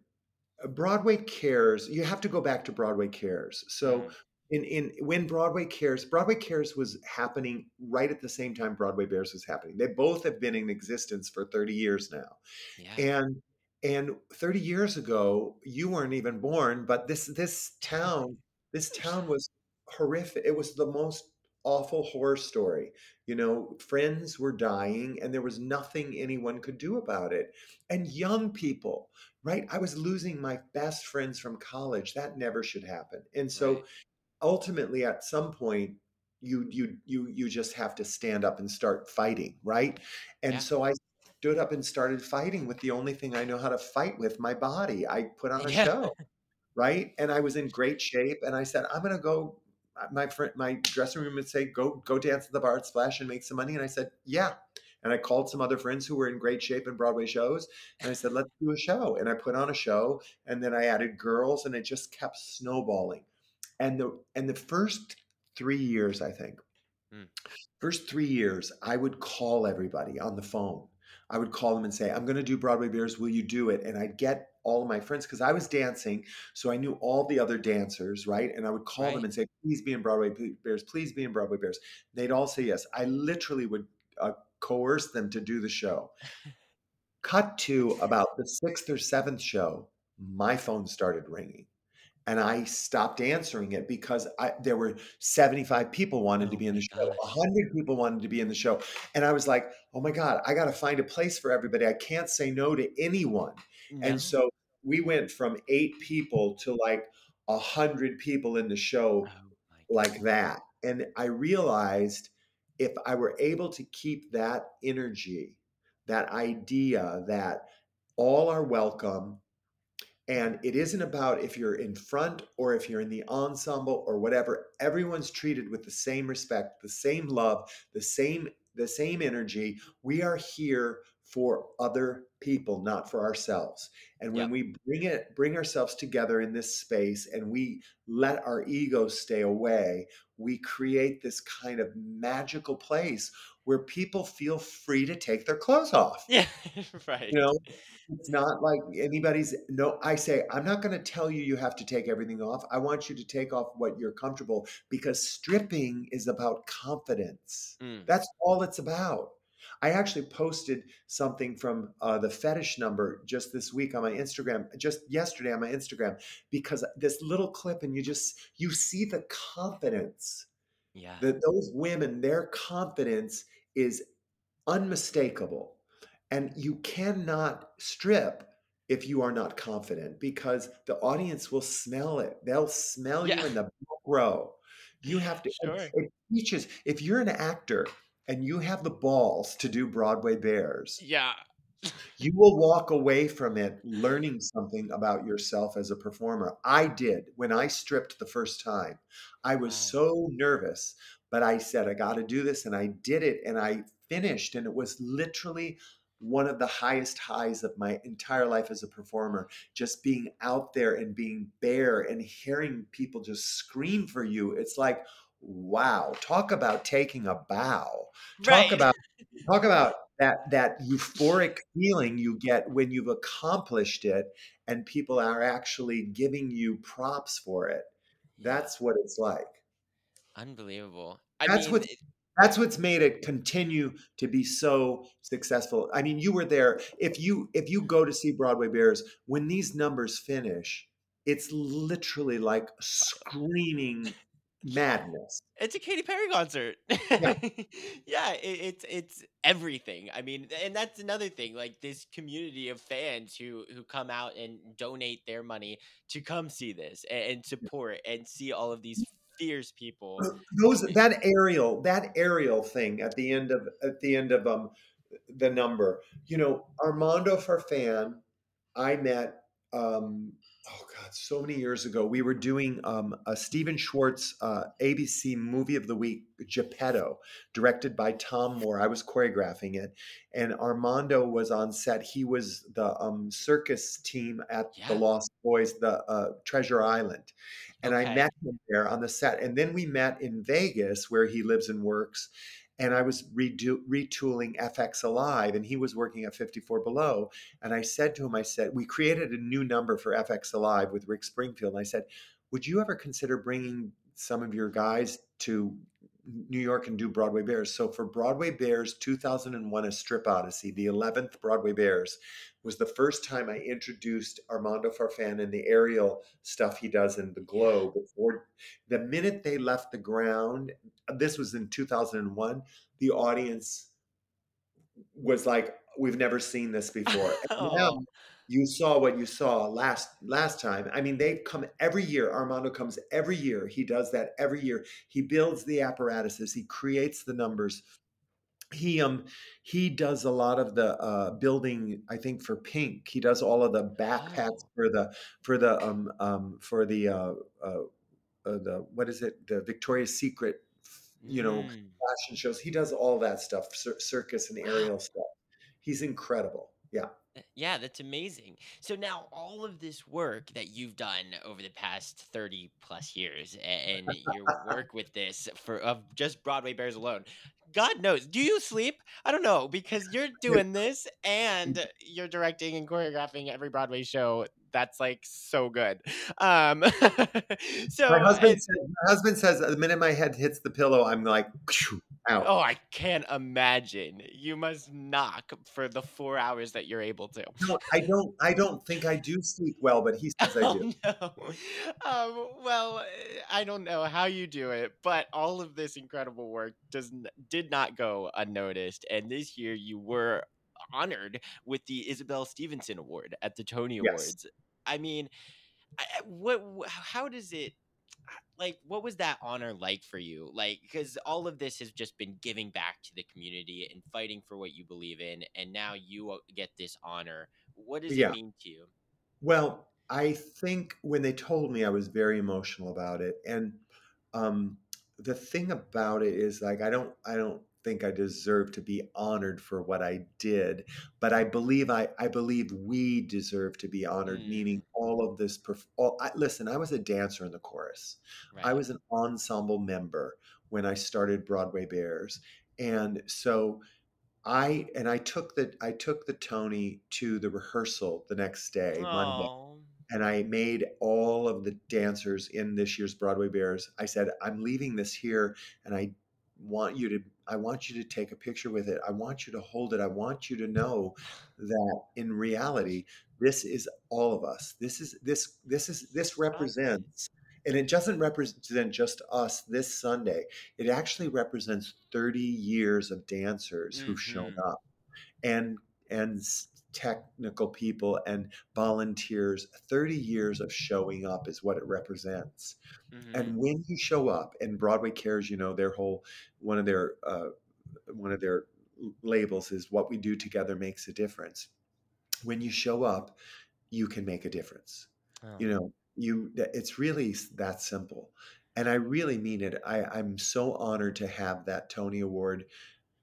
S3: Broadway Cares, you have to go back to Broadway Cares. So
S2: Mhm.
S3: In in when Broadway Cares, Broadway Cares was happening right at the same time Broadway Bares was happening. They both have been in existence for 30 years now.
S2: Yeah.
S3: And and 30 years ago, you weren't even born, but this this town, this town was horrific. It was the most awful horror story. You know, friends were dying and there was nothing anyone could do about it. And young people, right? I was losing my best friends from college. That never should happen. And so
S2: Right.
S3: Ultimately at some point you you you you just have to stand up and start fighting, right? And
S2: Yeah.
S3: so I stood up and started fighting with the only thing I know how to fight with, my body. I put on a
S2: Yeah.
S3: show, right? And I was in great shape and I said, I'm going to go uh, my friend my dressing room would say go go dance at the bar at Splash and make some money and I said, "Yeah." And I called some other friends who were in great shape in Broadway shows and I said, "Let's do a show." And I put on a show and then I added girls and it just kept snowballing and the and the first three years i think
S2: Mm.
S3: first three years i would call everybody on the phone. I would call them and say i'm going to do broadway bares will you do it? And i'd get all of my friends because i was dancing so i knew all the other dancers right? And i would call them and say please be in broadway bares please be in broadway bares. They'd all say yes. I literally would uh, coerce them to do the show. Cut to about the sixth or seventh show my phone started ringing and I stopped answering it because I, there were 75 people wanted to
S2: Oh
S3: be in the show,
S2: gosh.
S3: 100 people wanted to be in the show. And I was like, oh my God, I got to find a place for everybody. I can't say no to anyone.
S2: No?
S3: And so we went from eight people to like 100 people in the show
S2: Oh
S3: like that. And I realized if I were able to keep that energy, that idea that all are welcome, and it isn't about if you're in front or if you're in the ensemble or whatever, everyone's treated with the same respect, the same love, the same the same energy. We are here for other people, not for ourselves. And when we bring it bring ourselves together in this space and we let our ego stay away, we create this kind of magical place where people feel free to take their clothes off.
S2: Yeah, right.
S3: You know, it's not like anybody's no i say i'm not going to tell you you have to take everything off i want you to take off what you're comfortable because stripping is about confidence
S2: Mm.
S3: that's all it's about i actually posted something from uh, the fetish number just this week on my instagram just yesterday on my instagram because this little clip and you just you see the confidence
S2: Yeah.
S3: that those women their confidence is unmistakable and you cannot strip if you are not confident because the audience will smell it they'll smell
S2: Yeah.
S3: you in the row you have to
S2: Sure.
S3: it teaches if you're an actor and you have the balls to do broadway bares
S2: Yeah.
S3: you will walk away from it learning something about yourself as a performer. I did when I stripped the first time. I was so nervous, but I said, I got to do this. And I did it and I finished. And it was literally one of the highest highs of my entire life as a performer. Just being out there and being bare and hearing people just scream for you. It's like, wow, talk about taking a bow. Talk
S2: Right.
S3: about talk about that that euphoric feeling you get when you've accomplished it and people are actually giving you props for it that's what it's like
S2: Unbelievable. I
S3: that's
S2: mean,
S3: what that's what's made it continue to be so successful i mean you were there if you if you go to see broadway bares when these numbers finish it's literally like screaming madness
S2: it's a Katy Perry concert.
S3: Yeah.
S2: yeah, it, it's it's everything. I mean, and that's another thing. Like this community of fans who who come out and donate their money to come see this and, and support and see all of these fierce people.
S3: those that aerial that aerial thing at the end of at the end of um the number you know armando farfan i met um oh god so many years ago we were doing um a stephen schwartz uh abc movie of the week geppetto directed by tom moore i was choreographing it and armando was on set he was the um circus team at the lost boys the uh treasure island and I met him there on the set. And then we met in Vegas, where he lives and works. And I was redo, retooling EFX Alive, and he was working at 54 Below. And I said to him, I said, we created a new number for EFX Alive with Rick Springfield. And I said, would you ever consider bringing some of your guys to New York and do Broadway Bares? So for Broadway Bares 2001, A Strip Odyssey, the 11th Broadway Bares, was the first time I introduced Armando Farfan and the aerial stuff he does in the globe. Before the minute they left the ground, this was in 2001, the audience was like, "We've never seen this before." And now
S2: Oh.
S3: you saw what you saw last last time. I mean, they come every year. Armando comes every year. He does that every year. He builds the apparatuses. He creates the numbers he um he does a lot of the uh building i think for pink he does all of the backpacks
S2: Oh.
S3: for the for the um um for the uh uh, uh the what is it the victoria's secret you know
S2: Mm.
S3: fashion shows he does all that stuff cir- circus and
S2: Wow.
S3: aerial stuff he's incredible yeah
S2: Uh, yeah, that's amazing. So now all of this work that you've done over the past 30 plus years and your work with this for of just Broadway Bares alone. God knows. Do you sleep? I don't know because you're doing this and you're directing and choreographing every Broadway show. That's like so good. Um so
S3: my husband
S2: and-
S3: says, my husband says the minute my head hits the pillow i'm like out
S2: Oh, I can't imagine. You must knock for the 4 hours that you're able to.
S3: no, i don't i don't think i do sleep well but he says i do
S2: Oh no. Um, well, I don't know how you do it, but all of this incredible work does did not go unnoticed. And this year, you were honored with the Isabelle Stevenson Award at the Tony
S3: Yes.
S2: Awards. I mean, I, what? How does it? Like, what was that honor like for you? Like, because all of this has just been giving back to the community and fighting for what you believe in, and now you uh, get this honor. What does
S3: Yeah.
S2: it mean to you?
S3: Well, I think when they told me, I was very emotional about it. And um, the thing about it is, like, I don't, I don't think I deserve to be honored for what I did, but I believe I, I believe we deserve to be honored.
S2: Mm.
S3: Meaning, all of this. Perf- all, I, listen, I was a dancer in the chorus. I was an ensemble member when I started Broadway Bares, and so I and I took the I took the Tony to the rehearsal the next day, Monday and I made all of the dancers in this year's Broadway Bares. I said, I'm leaving this here and I want you to I want you to take a picture with it. I want you to hold it. I want you to know that in reality this is all of us. This is this this is this represents and it doesn't represent just us this Sunday. It actually represents 30 years of dancers who've shown
S2: Mhm.
S3: up and and technical people and volunteers 30 years of showing up is what it represents
S2: Mhm.
S3: and when you show up and broadway cares you know their whole one of their uh, one of their labels is what we do together makes a difference. When you show up, you can make a difference.
S2: Oh.
S3: You know, you it's really that simple. And I really mean it. I, I'm so honored to have that Tony Award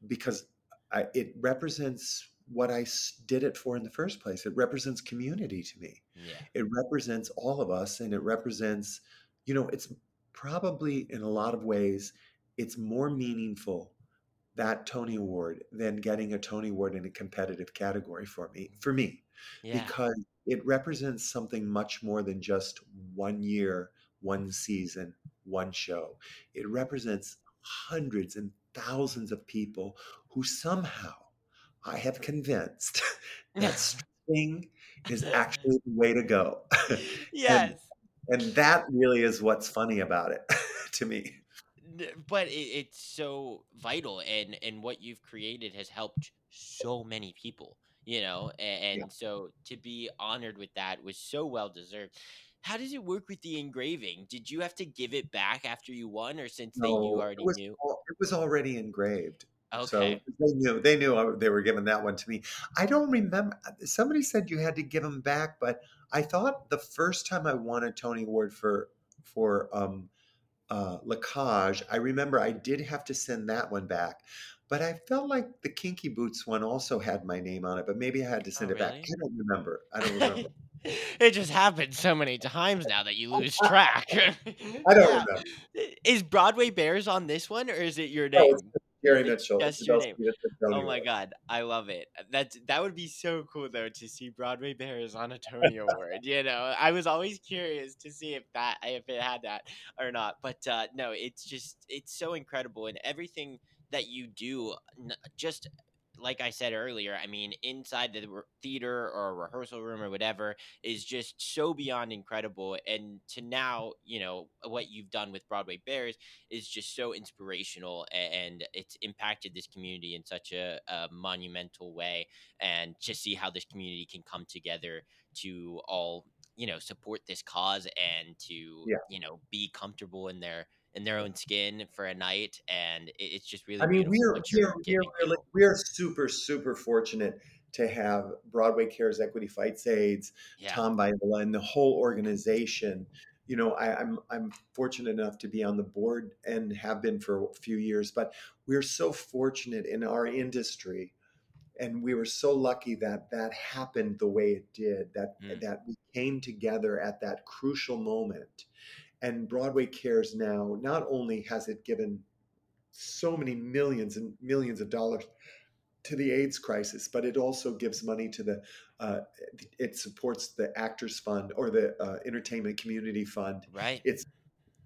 S3: because I, it represents what I did it for in the first place. It represents community to me.
S2: Yeah.
S3: It represents all of us, and it represents, you know, it's probably in a lot of ways, it's more meaningful that Tony Award than getting a Tony Award in a competitive category for me. For me,
S2: Yeah.
S3: because it represents something much more than just one year, one season, one show. It represents hundreds and thousands of people who somehow I have convinced that string is actually the way to go. and,
S2: yes.
S3: and that really is what's funny about it to me.
S2: But it, it's so vital and and what you've created has helped so many people you know mm, a- and,
S3: Yeah.
S2: so to be honored with that was so well deserved how does it work with the engraving did you have to give it back after you won or since they you already
S3: it was,
S2: knew
S3: it was already engraved. So they knew they knew they were giving that one to me. I don't remember. Somebody said you had to give them back, but I thought the first time I won a Tony Award for for um, uh, La Cage, I remember I did have to send that one back. But I felt like the Kinky Boots one also had my name on it, but maybe I had to
S2: oh
S3: send it back. I don't remember. I don't remember.
S2: it just happens so many times now that you lose track
S3: I don't
S2: yeah
S3: remember.
S2: is broadway bares on this one or is it your name
S3: just
S2: Jerry
S3: Mitchell.
S2: just your name.
S3: Street, it's a Tony
S2: Oh my god, I love it. That's that would be so cool though to see Broadway Bares on a Tony Award. You know, I was always curious to see if that if it had that or not. But uh, no, it's just it's so incredible and everything that you do, just like I said earlier. I mean, inside the re- theater or rehearsal room or whatever is just so beyond incredible. And to now, you know, what you've done with Broadway Bares is just so inspirational and it's impacted this community in such a, a monumental way and to see how this community can come together to all you know support this cause and to
S3: Yeah.
S2: you know be comfortable in their in their own skin for a night and it, it's just really
S3: I mean, we're we're we're really we're super super fortunate to have Broadway Cares Equity Fights AIDS,
S2: yeah
S3: Tom Viola, and the whole organization. You know, I, I'm I'm fortunate enough to be on the board and have been for a few years. But we're so fortunate in our industry, and we were so lucky that that happened the way it did. That
S2: Mm.
S3: that we came together at that crucial moment. And Broadway Cares now not only has it given so many millions and millions of dollars to the AIDS crisis, but it also gives money to the. Uh, it supports the Actors Fund or the uh, Entertainment Community Fund.
S2: right
S3: It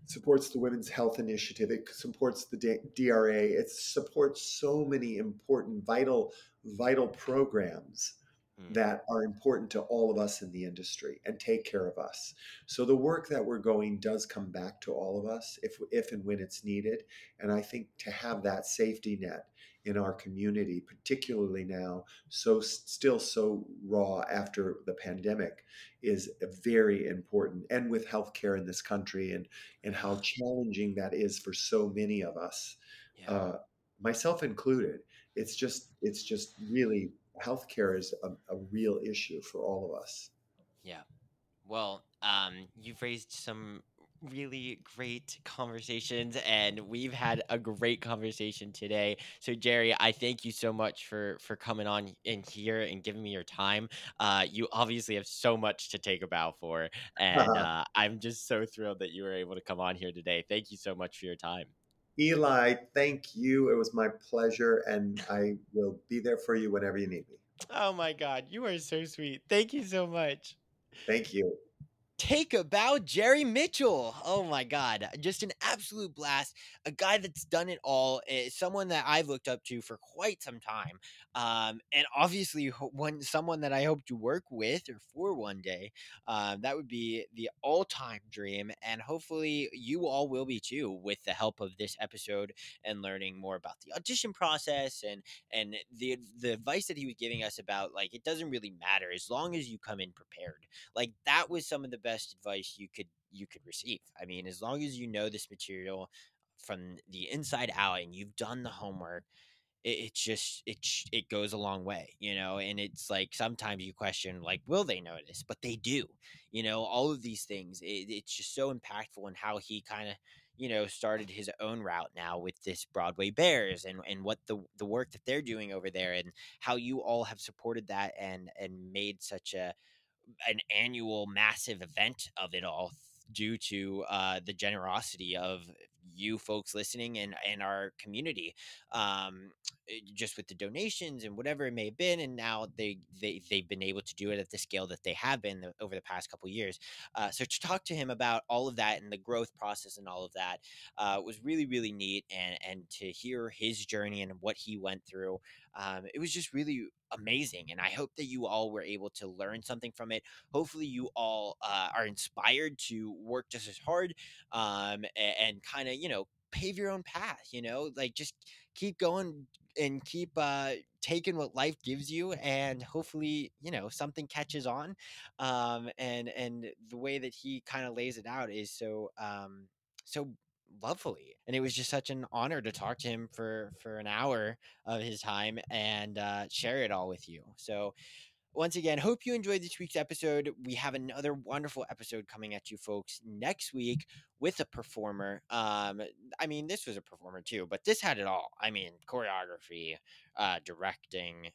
S3: supports the Women's Health Initiative. It supports the D- DRA. It supports so many important, vital, vital programs
S2: Mm.
S3: that are important to all of us in the industry and take care of us. So the work that we're going does come back to all of us if if and when it's needed. And I think to have that safety net in our community, particularly now, so still so raw after the pandemic, is very important. And with healthcare in this country and and how challenging that is for so many of us,
S2: yeah
S3: uh, myself included. It's just it's just really healthcare is a, a real issue for all of us.
S2: Yeah. Well, um, you've raised some really great conversations, and we've had a great conversation today. So, Jerry, I thank you so much for for coming on in here and giving me your time. Uh, you obviously have so much to take a bow for, and uh, I'm just so thrilled that you were able to come on here today. Thank you so much for your time.
S3: Eli, thank you. It was my pleasure, and I will be there for you whenever you need me.
S2: Oh my God, you are so sweet. Thank you so much.
S3: Thank you.
S5: Take a bow, Jerry Mitchell. Oh my God. Just an absolute blast. A guy that's done it all. eh, someone that I've looked up to for quite some time. Um, and obviously, one someone that I hope to work with or for one day. Um, that would be the all time dream. And hopefully, you all will be too with the help of this episode and learning more about the audition process and and the the advice that he was giving us about like it doesn't really matter as long as you come in prepared like that was some of the best advice you could you could receive i mean as long as you know this material from the inside out and you've done the homework
S2: it, it's just it it goes a long way, you know. And it's like sometimes you question like, will they notice? But they do, you know. All of these things, it, it's just so impactful in how he kind of you know started his own route now with this Broadway Bares and and what the the work that they're doing over there and how you all have supported that and and made such a an annual massive event of it all due to uh, the generosity of you folks listening and and our community. Um eh, just with the donations and whatever it may have been and now they they they've been able to do it at the scale that they have been the, over the past couple years. Uh, so to talk to him about all of that and the growth process and all of that uh, was really really neat and and to hear his journey and what he went through um, it was just really amazing and i hope that you all were able to learn something from it. Hopefully you all uh, are inspired to work just as hard um, and, and kind of you know pave your own path you know? Like just keep going and keep uh taking what life gives you and hopefully you know something catches on um and and the way that he kind of lays it out is so um so lovely and it was just such an honor to talk to him for for an hour of his time and uh share it all with you so once again, hope you enjoyed this week's episode. We have another wonderful episode coming at you folks next week with a performer. Um, I mean, this was a performer too, but this had it all. I mean, choreography, uh, directing,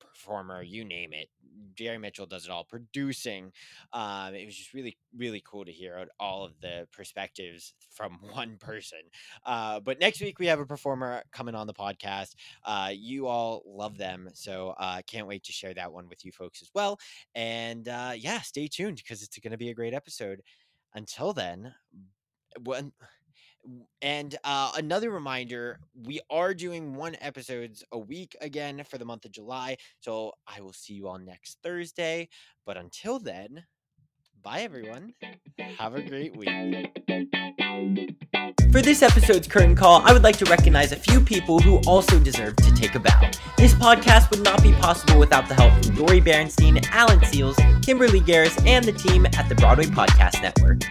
S2: performer, you name it. Jerry Mitchell does it all. Producing, um, it was just really, really cool to hear all of the perspectives from one person. Uh, but next week we have a performer coming on the podcast. Uh, you all love them, so uh, can't wait to share that one with you folks as well. And uh, yeah, stay tuned because it's going to be a great episode. Until then, when and uh, another reminder, we are doing one episodes a week again for the month of July. So I will see you all next Thursday. But until then, bye everyone. Have a great week. For this episode's curtain call, I would like to recognize a few people who also deserve to take a bow. This podcast would not be possible without the help from Dori Berenstein, Alan Seales, Kimberly Garris, and the team at the Broadway Podcast Network.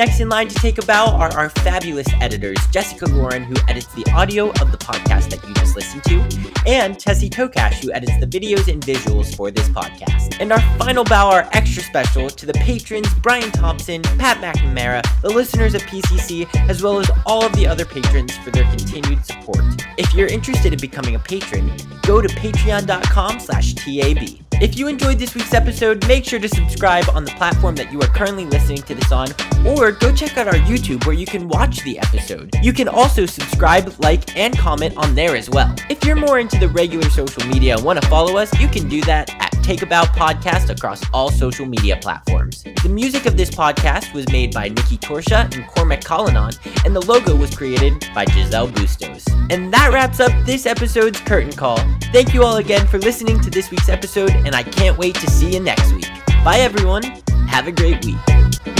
S2: Next in line to take a bow are our fabulous editors, Jessica Lauren, who edits the audio of the podcast that you just listened to, and Tessie Tokash, who edits the videos and visuals for this podcast. And our final bow are extra special to the patrons Brian Thompson, Pat McNamara, the listeners of PCC, as well as all of the other patrons for their continued support. If you're interested in becoming a patron, go to patreon.com slash TAB. If you enjoyed this week's episode, make sure to subscribe on the platform that you are currently listening to this on, or go check out our YouTube where you can watch the episode. You can also subscribe, like, and comment on there as well. If you're more into the regular social media and want to follow us, you can do that at Take A Bow Podcast across all social media platforms. The music of this podcast was made by Nikki Torsha and Cormac Collinon, and the logo was created by Giselle Bustos. And that wraps up this episode's Curtain Call. Thank you all again for listening to this week's episode, and I can't wait to see you next week. Bye, everyone. Have a great week.